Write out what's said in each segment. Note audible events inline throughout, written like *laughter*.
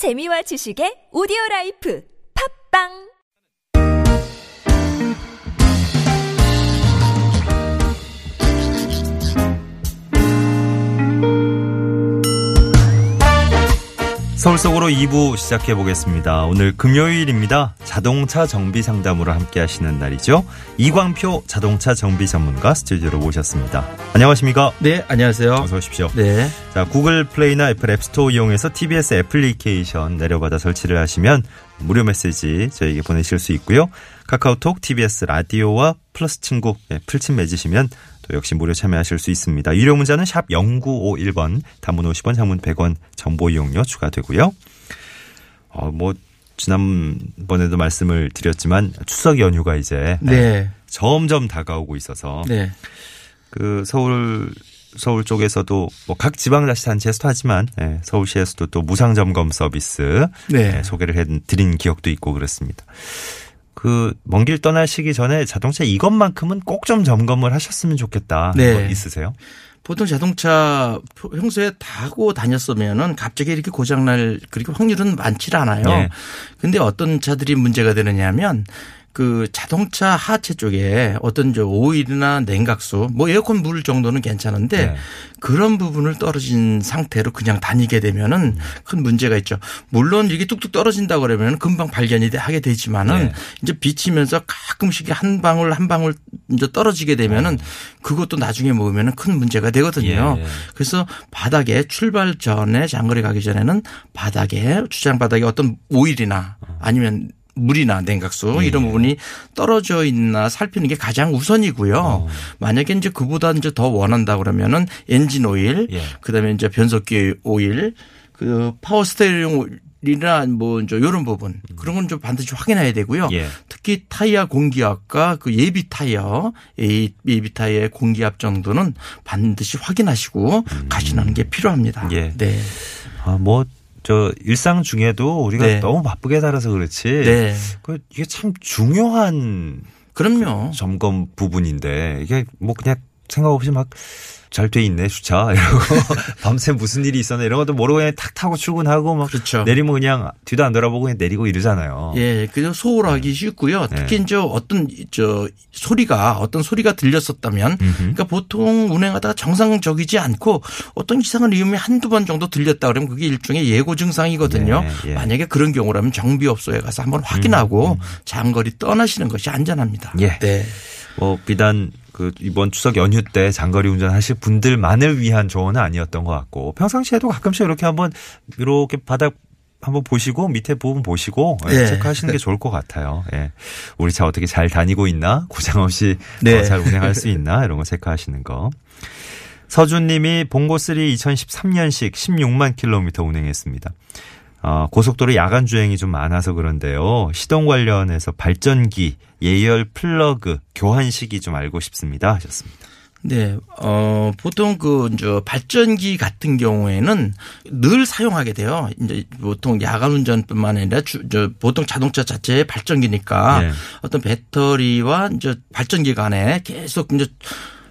재미와 지식의 오디오 라이프. 팟빵 서울 속으로 2부 시작해 보겠습니다. 오늘 금요일입니다. 자동차 정비 상담으로 함께 하시는 날이죠. 이광표 자동차 정비 전문가 스튜디오로 모셨습니다. 안녕하십니까? 네, 안녕하세요. 어서 오십시오. 네. 자, 구글 플레이나 애플 앱스토어 이용해서 TBS 애플리케이션 내려받아 설치를 하시면 무료 메시지 저에게 보내실 수 있고요. 카카오톡, TBS 라디오와 플러스 친구 네, 풀친 맺으시면 또 역시 무료 참여하실 수 있습니다. 유료 문자는 샵 0951번, 단문 50원, 장문 100원, 정보 이용료 추가되고요. 어, 뭐 지난번에도 말씀을 드렸지만 추석 연휴가 이제 네. 점점 다가오고 있어서 네. 그 서울 서울 쪽에서도 뭐 각 지방자치단체에서도 하지만 예, 서울시에서도 또 무상 점검 서비스 네. 예, 소개를 해 드린 기억도 있고 그렇습니다. 그 먼 길 떠나시기 전에 자동차 이것만큼은 꼭 좀 점검을 하셨으면 좋겠다. 네. 거 있으세요? 보통 자동차 평소에 타고 다녔으면은 갑자기 이렇게 고장날 그렇게 확률은 많지 않아요. 예. 근데 어떤 차들이 문제가 되느냐 하면 그 자동차 하체 쪽에 어떤 저 오일이나 냉각수 뭐 에어컨 물 정도는 괜찮은데 네. 그런 부분을 떨어진 상태로 그냥 다니게 되면은 큰 문제가 있죠. 물론 이게 뚝뚝 떨어진다 그러면 금방 발견이 돼- 하게 되지만은 네. 이제 비치면서 가끔씩 한 방울 한 방울 이제 떨어지게 되면은 그것도 나중에 먹으면은 큰 문제가 되거든요. 예. 그래서 바닥에 출발 전에 장거리 가기 전에는 바닥에 주차장 바닥에 어떤 오일이나 아니면 물이나 냉각수 예. 이런 부분이 떨어져 있나 살피는 게 가장 우선이고요. 어. 만약에 이제 그보다 이제 더 원한다 그러면은 엔진 오일, 예. 그다음에 이제 변속기 오일, 그 파워 스테어링 이나 뭐 이제 이런 부분 그런 건 좀 반드시 확인해야 되고요. 예. 특히 타이어 공기압과 그 예비 타이어 이 예비 타이어의 공기압 정도는 반드시 확인하시고 가시는 게 필요합니다. 음. 예. 네. 아, 뭐, 저, 일상 중에도 우리가 네. 너무 바쁘게 살아서 그렇지. 네. 그 이게 참 중요한 그럼요. 점검 부분인데 이게 뭐 그냥 생각 없이 막 잘 돼 있네 주차 *laughs* 이러고 밤새 무슨 일이 있었나 이런 것도 모르고 그냥 탁 타고 출근하고 막 그렇죠. 내리면 그냥 뒤도 안 돌아보고 그냥 내리고 이러잖아요. 예, 그래서 소홀하기 쉽고요. 특히 네. 이제 어떤 저 소리가 어떤 소리가 들렸었다면, 그러니까 보통 운행하다가 정상적이지 않고 어떤 이상한 이음이 한두 번 정도 들렸다 그러면 그게 일종의 예고 증상이거든요. 네, 예. 만약에 그런 경우라면 정비업소에 가서 한번 확인하고 장거리 떠나시는 것이 안전합니다. 예. 네. 뭐 비단 그 이번 추석 연휴 때 장거리 운전하실 분들만을 위한 조언은 아니었던 것 같고 평상시에도 가끔씩 이렇게 한번 이렇게 바닥 한번 보시고 밑에 부분 보시고 예, 예. 체크하시는 게 좋을 것 같아요. 예. 우리 차 어떻게 잘 다니고 있나 고장 없이 네. 어, 잘 운행할 수 있나 이런 거 체크하시는 거. 서준님이 봉고3 2013년식 16만 킬로미터 운행했습니다. 어, 고속도로 야간 주행이 좀 많아서 그런데요. 시동 관련해서 발전기, 예열 플러그 교환 시기 좀 알고 싶습니다. 하셨습니다. 네, 어, 보통 그, 저, 발전기 같은 경우에는 늘 사용하게 돼요. 이제 보통 야간 운전뿐만 아니라 주, 저, 보통 자동차 자체의 발전기니까 네. 어떤 배터리와 이제 발전기 간에 계속 이제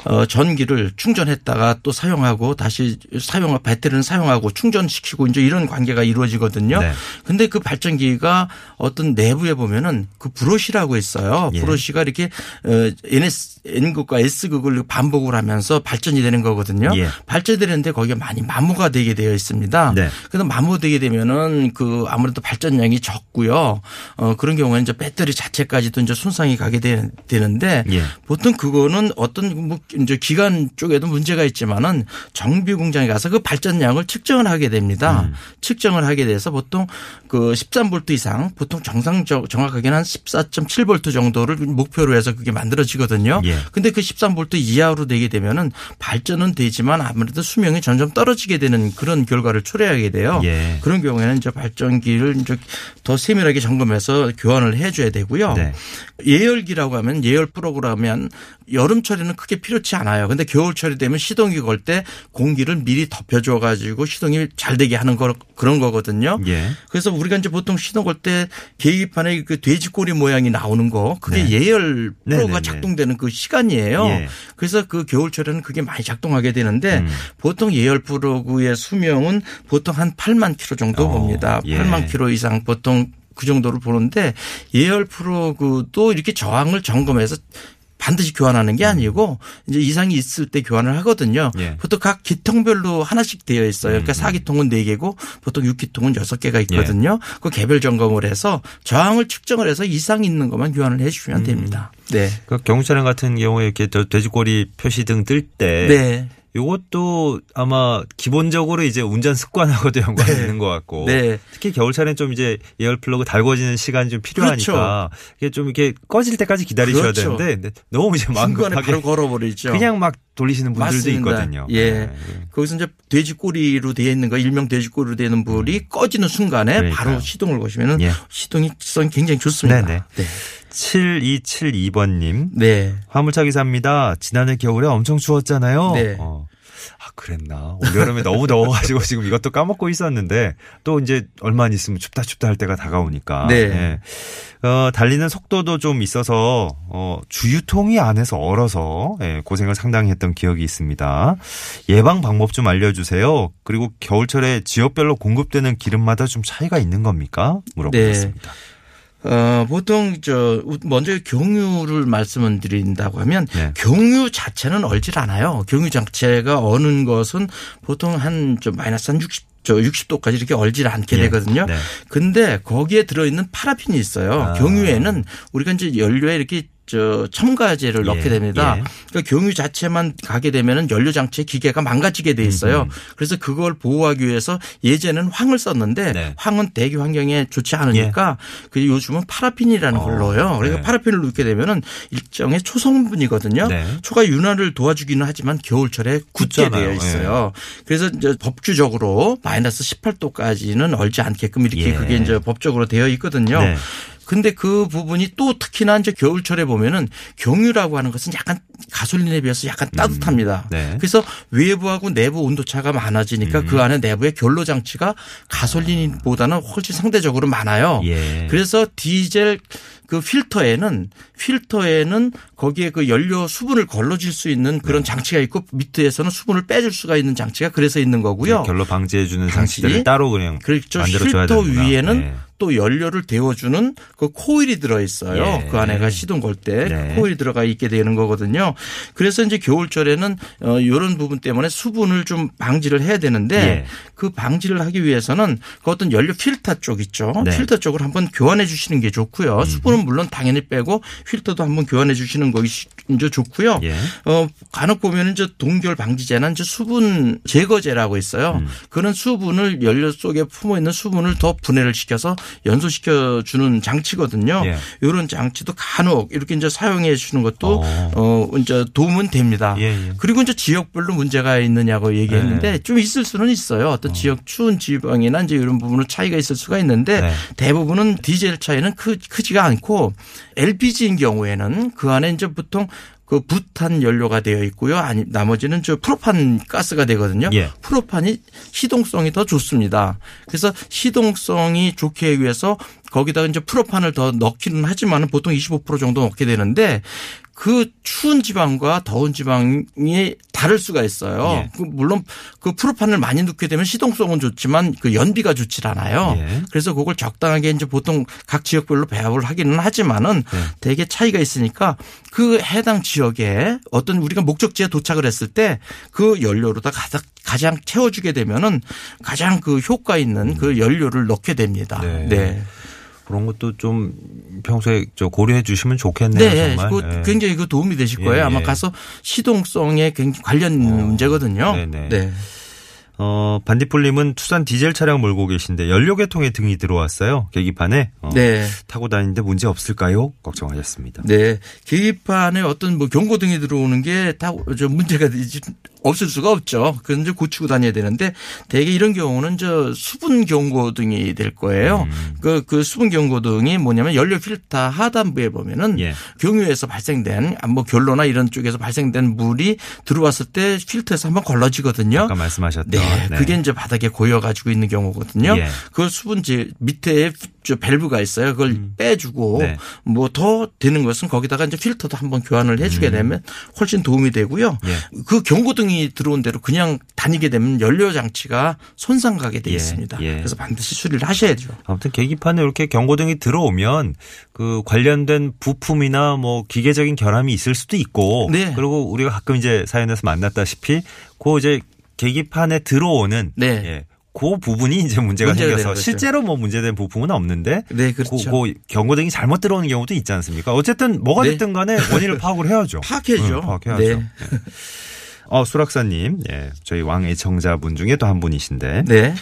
어, 전기를 충전했다가 또 사용하고 다시 사용, 배터리는 사용하고 충전시키고 이제 이런 관계가 이루어지거든요. 네. 근데 그 발전기가 어떤 내부에 보면은 그 브러시라고 있어요. 예. 브러시가 이렇게 어, NS, N극과 S극을 반복을 하면서 발전이 되는 거거든요. 예. 발전이 되는데 거기에 많이 마모가 되게 되어 있습니다. 네. 그래서 마모되게 되면은 그 아무래도 발전량이 적고요. 어, 그런 경우에는 이제 배터리 자체까지도 이제 손상이 가게 되, 되는데 예. 보통 그거는 어떤 뭐 이제 기관 쪽에도 문제가 있지만은 정비 공장에 가서 그 발전량을 측정을 하게 됩니다. 음. 측정을 하게 돼서 보통 그 13볼트 이상 보통 정상 정확하게는 한 14.7볼트 정도를 목표로 해서 그게 만들어지거든요. 예. 근데 그 13볼트 이하로 되게 되면은 발전은 되지만 아무래도 수명이 점점 떨어지게 되는 그런 결과를 초래하게 돼요. 예. 그런 경우에는 이제 발전기를 이제 더 세밀하게 점검해서 교환을 해줘야 되고요. 네. 예열기라고 하면 예열 프로그램 하면 여름철에는 크게 필요 그렇지 않아요. 근데 겨울철이 되면 시동이 걸 때 공기를 미리 덮여줘 가지고 시동이 잘 되게 하는 거 그런 거거든요. 예. 그래서 우리가 이제 보통 시동 걸 때 계기판에 그 돼지꼬리 모양이 나오는 거 그게 네. 예열 프로가 네네네. 작동되는 그 시간이에요. 예. 그래서 그 겨울철에는 그게 많이 작동하게 되는데 음. 보통 예열 프로그의 수명은 보통 한 8만 킬로 정도 어, 봅니다. 예. 8만 킬로 이상 보통 그 정도를 보는데 예열 플러그도 이렇게 저항을 점검해서 반드시 교환하는 게 아니고 이제 이상이 있을 때 교환을 하거든요. 예. 보통 각 기통별로 하나씩 되어 있어요. 그러니까 음. 사기통은 4개고 보통 6기통은 6개가 있거든요. 그 개별 점검을 해서 저항을 측정을 해서 이상 있는 것만 교환을 해 음. 주시면 됩니다. 네. 그 경유 차량 같은 경우에 이렇게 저 돼지꼬리 표시 등 뜰때 네. 요것도 아마 기본적으로 이제 운전 습관하고도 *laughs* 연관이 네. 있는 것 같고 네. 특히 겨울철엔 좀 이제 예열 플러그 달궈지는 시간이 좀 필요하니까 이게 좀 이렇게 꺼질 때까지 기다리셔야 그렇죠. 되는데 너무 이제 바로 걸어버리죠. 그냥 막 돌리시는 분들도 맞습니다. 있거든요. 예. 네. 거기서 이제 돼지 꼬리로 되어 있는 거 일명 돼지 꼬리로 되어 있는 불이 꺼지는 순간에 음. 그러니까요. 바로 시동을 거시면은 예. 시동이 성이 굉장히 좋습니다. 네네. 네. 7272번님 네. 화물차 기사입니다. 지난해 겨울에 엄청 추웠잖아요. 네. 어. 아, 그랬나. 올여름에 너무 더워가지고 지금 이것도 까먹고 있었는데 또 이제 얼마 안 있으면 춥다 춥다 할 때가 다가오니까. 네. 예. 어, 달리는 속도도 좀 있어서 어, 주유통이 안에서 얼어서 예, 고생을 상당히 했던 기억이 있습니다. 예방 방법 좀 알려주세요. 그리고 겨울철에 지역별로 공급되는 기름마다 좀 차이가 있는 겁니까? 물어보겠습니다. 어, 보통 저 먼저 경유를 말씀을 드린다고 하면 네. 경유 자체는 얼질 않아요. 경유 자체가 어는 것은 보통 한좀 마이너스 한 60. 저 60도까지 이렇게 얼질 않게 예. 되거든요. 네. 근데 거기에 들어있는 파라핀이 있어요. 아. 경유에는 우리가 이제 연료에 이렇게 저 첨가제를 예. 넣게 됩니다. 예. 그러니까 경유 자체만 가게 되면은 연료 장치의 기계가 망가지게 돼 있어요. 음흠. 그래서 그걸 보호하기 위해서 예전에는 황을 썼는데 네. 황은 대기 환경에 좋지 않으니까 그 요즘은 파라핀이라는 걸 어, 넣어요. 그러니까 네. 파라핀을 넣게 되면은 일정의 초성분이거든요. 네. 초가 윤활을 도와주기는 하지만 겨울철에 굳게. 되어 있어요. 그래서 이제 법규적으로 마이너스 18도까지는 얼지 않게끔 이렇게 예. 그게 이제 법적으로 되어 있거든요. 네. 근데 그 부분이 또 특히나 이제 겨울철에 보면은 경유라고 하는 것은 약간 가솔린에 비해서 약간 따뜻합니다. 네. 그래서 외부하고 내부 온도 차가 많아지니까 음. 그 안에 내부의 결로 장치가 가솔린보다는 훨씬 상대적으로 많아요. 예. 그래서 디젤 그 필터에는 필터에는 거기에 그 연료 수분을 걸러줄 수 있는 네. 그런 장치가 있고 밑에서는 수분을 빼줄 수가 있는 장치가 그래서 있는 거고요. 결로 방지해주는 방지. 장치들을 따로 그냥 그렇죠. 만들어줘야 필터 되는구나. 위에는 네. 또 연료를 데워주는 그 코일이 들어 있어요. 예. 그 안에가 시동 걸때 네. 코일이 들어가 있게 되는 거거든요. 그래서 이제 겨울철에는 어 이런 부분 때문에 수분을 좀 방지를 해야 되는데 예. 그 방지를 하기 위해서는 그 어떤 연료 필터 쪽 있죠. 네. 필터 쪽을 한번 교환해 주시는 게 좋고요. 수분은 물론 당연히 빼고 필터도 한번 교환해 주시는 것이 이제 좋고요. 예. 어, 간혹 보면 이제 동결 방지제나 이제 수분 제거제라고 있어요. 음. 그런 수분을 연료 속에 품어 있는 수분을 더 분해를 시켜서 연소시켜 주는 장치거든요. 예. 이런 장치도 간혹 이렇게 이제 사용해 주는 것도 어. 어, 이제 도움은 됩니다. 예, 예. 그리고 이제 지역별로 문제가 있느냐고 얘기했는데 좀 있을 수는 있어요. 어떤 지역 추운 지방이나 이제 이런 부분은 차이가 있을 수가 있는데 네. 대부분은 디젤 차이는 크, 크지가 않고 LPG인 경우에는 그 안에 이제 보통 그 부탄 연료가 되어 있고요. 아니 나머지는 저 프로판 가스가 되거든요. 예. 프로판이 시동성이 더 좋습니다. 그래서 시동성이 좋게 위해서 거기다가 이제 프로판을 더 넣기는 하지만 보통 25% 정도 넣게 되는데 그 추운 지방과 더운 지방이 다를 수가 있어요. 예. 그 물론 그 프로판을 많이 넣게 되면 시동성은 좋지만 그 연비가 좋질 않아요. 예. 그래서 그걸 적당하게 이제 보통 각 지역별로 배합을 하기는 하지만은 네. 되게 차이가 있으니까 그 해당 지역에 어떤 우리가 목적지에 도착을 했을 때 그 연료로 다 가장 가장 채워주게 되면은 가장 그 효과 있는 그 연료를 넣게 됩니다. 네. 네. 그런 것도 좀 평소에 저 고려해 주시면 좋겠네요. 네, 정말. 그거 예. 굉장히 그 도움이 되실 거예요. 예, 아마 예. 가서 시동성에 굉장히 관련 어, 문제거든요. 네네. 네. 어, 반디폴님은 투싼 디젤 차량 몰고 계신데 연료계통에 등이 들어왔어요. 계기판에. 어, 네. 타고 다니는데 문제 없을까요? 걱정하셨습니다. 네. 계기판에 어떤 뭐 경고등이 들어오는 게다저 문제가 되지 없을 수가 없죠. 그건 이제 고치고 다녀야 되는데 대개 이런 경우는 저 수분 경고등이 될 거예요. 음. 그, 그 수분 경고등이 뭐냐면 연료 필터 하단부에 보면은 예. 경유에서 발생된 뭐 결로나 이런 쪽에서 발생된 물이 들어왔을 때 필터에서 한번 걸러지거든요. 아까 말씀하셨던 네, 그게 이제 바닥에 고여 가지고 있는 경우거든요. 예. 그 수분지 밑에 저 밸브가 있어요. 그걸 빼주고 네. 뭐더 되는 것은 거기다가 이제 필터도 한번 교환을 해주게 되면 훨씬 도움이 되고요. 예. 그 경고등 이 들어온 대로 그냥 다니게 되면 연료 장치가 손상 가게 돼 예, 있습니다. 예. 그래서 반드시 수리를 하셔야죠. 아무튼 계기판에 이렇게 경고등이 들어오면 그 관련된 부품이나 뭐 기계적인 결함이 있을 수도 있고 네. 그리고 우리가 가끔 이제 사연에서 만났다시피 그 이제 계기판에 들어오는 네. 예. 그 부분이 이제 문제가, 생겨서. 실제로 뭐 문제된 부품은 없는데 네, 그렇죠. 그, 그 경고등이 잘못 들어오는 경우도 있지 않습니까? 어쨌든 뭐가 네. 됐든 간에 원인을 *laughs* 파악을 해야죠. 파악해야죠. 응, 파악해야죠. 네. 예. 어, 수락사님, 예, 저희 왕 애청자분 중에 또 한 분이신데 네.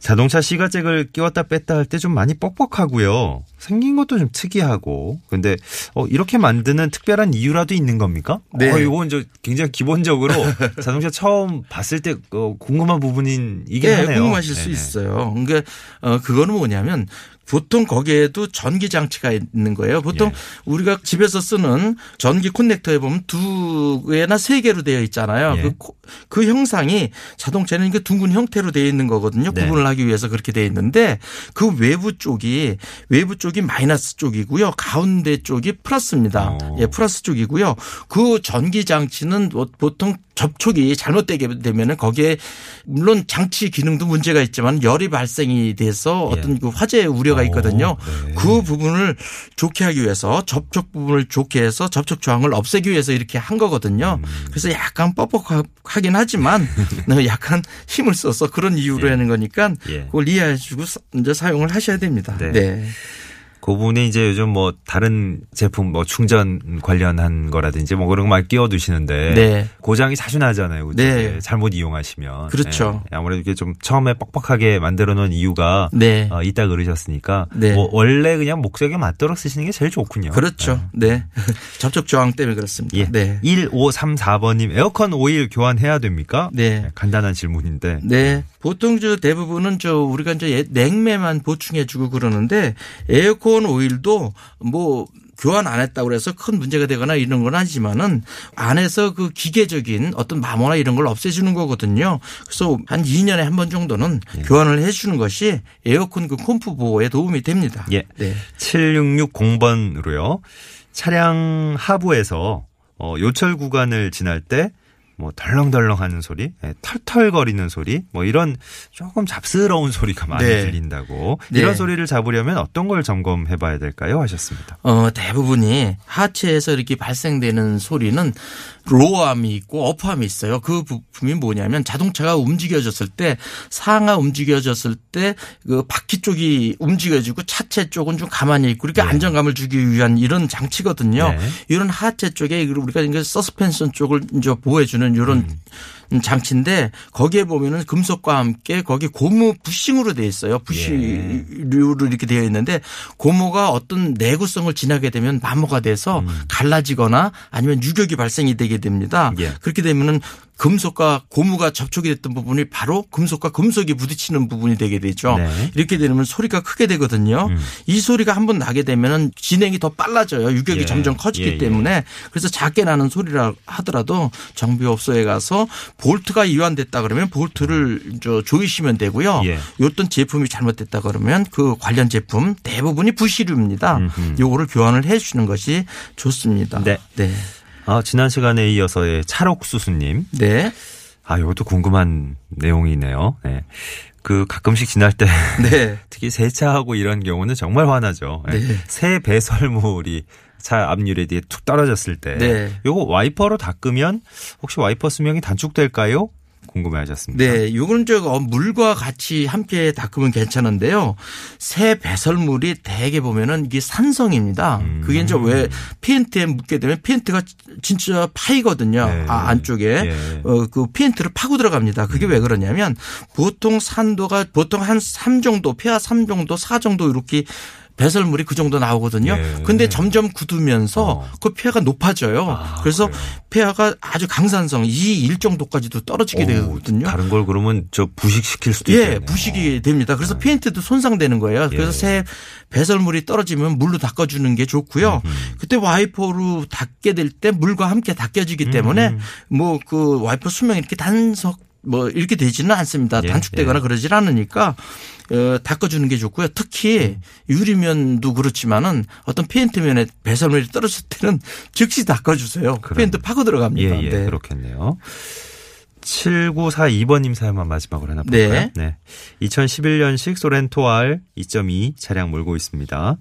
자동차 시가잭을 끼웠다 뺐다 할 때 좀 많이 뻑뻑하고요. 생긴 것도 좀 특이하고. 근데 어, 이렇게 만드는 특별한 이유라도 있는 겁니까? 네. 어, 이건 저 굉장히 기본적으로 *laughs* 자동차 처음 봤을 때 어, 궁금한 부분인 이긴 네, 하네요. 궁금하실 수 네네. 있어요. 그러니까 어 그거는 뭐냐면 보통 거기에도 전기 장치가 있는 거예요. 보통 예. 우리가 집에서 쓰는 전기 커넥터에 보면 두 개나 세 개로 되어 있잖아요. 예. 그, 코- 그 형상이 자동차는 이게 둥근 형태로 되어 있는 거거든요. 네. 구분을 하기 위해서 그렇게 되어 있는데 그 외부 쪽이 외부 쪽이 마이너스 쪽이고요. 가운데 쪽이 플러스입니다. 어. 예, 플러스 쪽이고요. 그 전기 장치는 뭐 보통 접촉이 잘못되게 되면은 거기에 물론 장치 기능도 문제가 있지만 열이 발생이 돼서 예. 어떤 그 화재 우려가 있거든요. 오, 네. 그 부분을 좋게 하기 위해서 접촉 부분을 좋게 해서 접촉 저항을 없애기 위해서 이렇게 한 거거든요. 음. 그래서 약간 뻑뻑하긴 하지만 *laughs* 약간 힘을 써서 그런 이유로 예. 하는 거니까 예. 그걸 이해해 주고 이제 사용을 하셔야 됩니다. 네. 네. 그 부분에 이제 요즘 뭐 다른 제품 뭐 충전 관련한 거라든지 뭐 그런 거 많이 끼워 두시는데 네. 고장이 자주 나잖아요. 그죠? 네. 잘못 이용하시면. 그렇죠. 예. 아무래도 이게 좀 처음에 뻑뻑하게 만들어 놓은 이유가 네. 어, 이따 그러셨으니까 네. 뭐 원래 그냥 목적에 맞도록 쓰시는 게 제일 좋군요. 그렇죠. 네. *laughs* 접촉 저항 때문에 그렇습니다. 예. 네. 1534번님 에어컨 오일 교환해야 됩니까? 네. 간단한 질문인데. 네. 보통 저 대부분은 저 우리가 이제 예, 냉매만 보충해 주고 그러는데 에어컨 오일도 뭐 교환 안 했다고 그래서 큰 문제가 되거나 이런 건 아니지만은 안에서 그 기계적인 어떤 마모나 이런 걸 없애주는 거거든요. 그래서 한 2년에 한 번 정도는 교환을 해 주는 것이 에어컨 그 콤프 보호에 도움이 됩니다. 예. 네. 7660번으로요. 차량 하부에서 어, 요철 구간을 지날 때 뭐 덜렁덜렁 하는 소리, 예, 털털거리는 소리, 뭐 이런 조금 잡스러운 소리가 많이 네. 들린다고. 네. 이런 소리를 잡으려면 어떤 걸 점검해 봐야 될까요? 하셨습니다. 어, 대부분이 하체에서 이렇게 발생되는 소리는 로어함이 있고 어퍼함이 있어요. 그 부품이 뭐냐면 자동차가 움직여졌을 때 상하 움직여졌을 때 그 바퀴 쪽이 움직여지고 차체 쪽은 좀 가만히 있고 이렇게 안정감을 주기 위한 이런 장치거든요. 네. 이런 하체 쪽에 우리가 이제 서스펜션 쪽을 이제 보호해 주는 이런 장치인데 거기에 보면은 금속과 함께 거기 고무 부싱으로 되어 있어요. 부시류로 이렇게 되어 있는데 고무가 어떤 내구성을 지나게 되면 마모가 돼서 갈라지거나 아니면 유격이 발생이 되게 됩니다. 예. 그렇게 되면은 금속과 고무가 접촉이 됐던 부분이 바로 금속과 금속이 부딪히는 부분이 되게 되죠. 네. 이렇게 되면 소리가 크게 되거든요. 이 소리가 한번 나게 되면은 진행이 더 빨라져요. 유격이 예. 점점 커지기 예, 예. 때문에 그래서 작게 나는 소리라 하더라도 정비업소에 가서 볼트가 이완됐다 그러면 볼트를 저 조이시면 되고요. 예. 어떤 제품이 잘못됐다 그러면 그 관련 제품 대부분이 부실입니다. 요거를 교환을 해 주는 것이 좋습니다. 네. 네. 아, 지난 시간에 이어서 의 찰옥수수님. 네. 아, 이것도 궁금한 내용이네요. 네. 그 가끔씩 지날 때 네. *laughs* 특히 세차하고 이런 경우는 정말 화나죠. 네. 네. 새 배설물이 차 앞유리 뒤에 툭 떨어졌을 때 네. 요거 와이퍼로 닦으면 혹시 와이퍼 수명이 단축될까요? 궁금해하셨습니다. 네, 요거는 저 어, 물과 같이 함께 닦으면 괜찮은데요. 새 배설물이 대개 보면은 이게 산성입니다. 음. 그게 이제 왜 페인트에 묻게 되면 페인트가 진짜 파이거든요. 네. 아, 안쪽에 예. 어, 그 페인트를 파고 들어갑니다. 그게 왜 그러냐면 보통 산도가 보통 한 3 정도, pH 3 정도, 4 정도 이렇게 배설물이 그 정도 나오거든요. 예. 근데 점점 굳으면서 어. 그 폐하가 높아져요. 아, 그래서 그래요? 폐하가 아주 강산성 2, 1 정도까지도 떨어지게 오, 되거든요. 다른 걸 그러면 저 부식시킬 수도 예, 있겠네요. 부식이 됩니다. 그래서 페인트도 손상되는 거예요. 그래서 예. 새 배설물이 떨어지면 물로 닦아주는 게 좋고요. 그때 와이퍼로 닦게 될 때 물과 함께 닦여지기 음, 때문에 뭐 그 와이퍼 수명이 이렇게 단속 뭐 이렇게 되지는 않습니다. 예, 단축되거나 예. 그러질 않으니까 어, 닦아주는 게 좋고요. 특히 음. 유리면도 그렇지만은 어떤 페인트면에 배설물이 떨어질 때는 즉시 닦아주세요. 그럼. 페인트 파고 들어갑니다. 예, 예, 네. 그렇겠네요. 7942번님 사연만 마지막으로 하나 볼까요? 네. 2011년식 소렌토 R 2.2 차량 몰고 있습니다.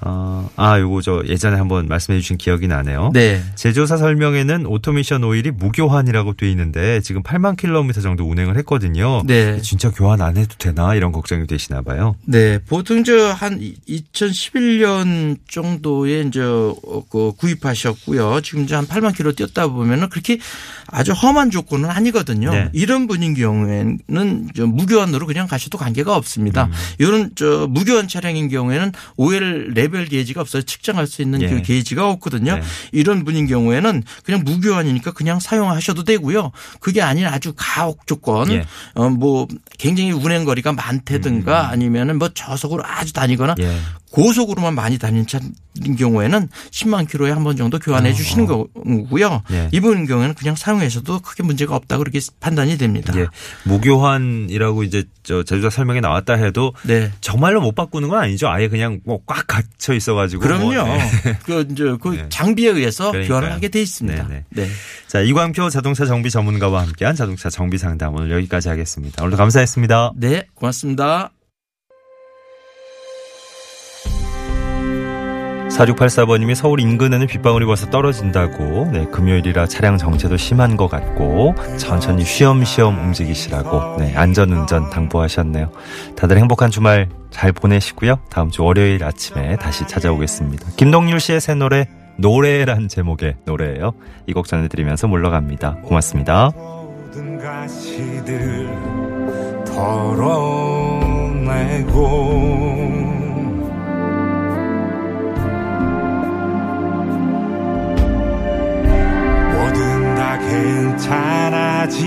어, 아, 요거 저 예전에 한번 말씀해 주신 기억이 나네요. 네. 제조사 설명에는 오토미션 오일이 무교환이라고 돼 있는데 지금 8만 킬로미터 정도 운행을 했거든요. 네. 진짜 교환 안 해도 되나 이런 걱정이 되시나 봐요. 네, 보통 저 한 2011년 정도에 이제 어, 그 구입하셨고요. 지금 이제 한 8만 킬로 뛰었다 보면은 그렇게 아주 험한 조건은 아니거든요. 네. 이런 분인 경우에는 저 무교환으로 그냥 가셔도 관계가 없습니다. 음. 이런 저 무교환 차량인 경우에는 오일 레벨 게이지가 없어요. 측정할 수 있는 예. 그 게이지가 없거든요. 네. 이런 분인 경우에는 그냥 무교환이니까 그냥 사용하셔도 되고요. 그게 아닌 아주 가혹 조건, 예. 어, 뭐 굉장히 운행 거리가 많다든가 아니면은 뭐 저속으로 아주 다니거나 음. 예. 고속으로만 많이 다니는 차인 경우에는 10만 킬로에 한 번 정도 교환해 주시는 거고요. 예. 이분 경우에는 그냥 사용해서도 크게 문제가 없다 그렇게 판단이 됩니다. 예. 무교환이라고 이제 저 제조사 설명에 나왔다 해도 네. 정말로 못 바꾸는 건 아니죠. 아예 그냥 뭐 꽉 갇혀 있어가지고. 그럼요. 뭐, 네. 그 이제 그 네. 장비에 의해서 그러니까요. 교환을 하게 돼 있습니다. 네네. 네. 자, 이광표 자동차 정비 전문가와 함께한 자동차 정비 상담 오늘 여기까지 하겠습니다. 오늘도 감사했습니다. 네, 고맙습니다. 4684번님이 서울 인근에는 빗방울이 벌써 떨어진다고, 네, 금요일이라 차량 정체도 심한 것 같고, 천천히 쉬엄쉬엄 움직이시라고, 네, 안전운전 당부하셨네요. 다들 행복한 주말 잘 보내시고요. 다음 주 월요일 아침에 다시 찾아오겠습니다. 김동률 씨의 새 노래, 노래란 제목의 노래예요. 이 곡 전해드리면서 물러갑니다. 고맙습니다. 모든 가시들 털어내고 괜찮아지는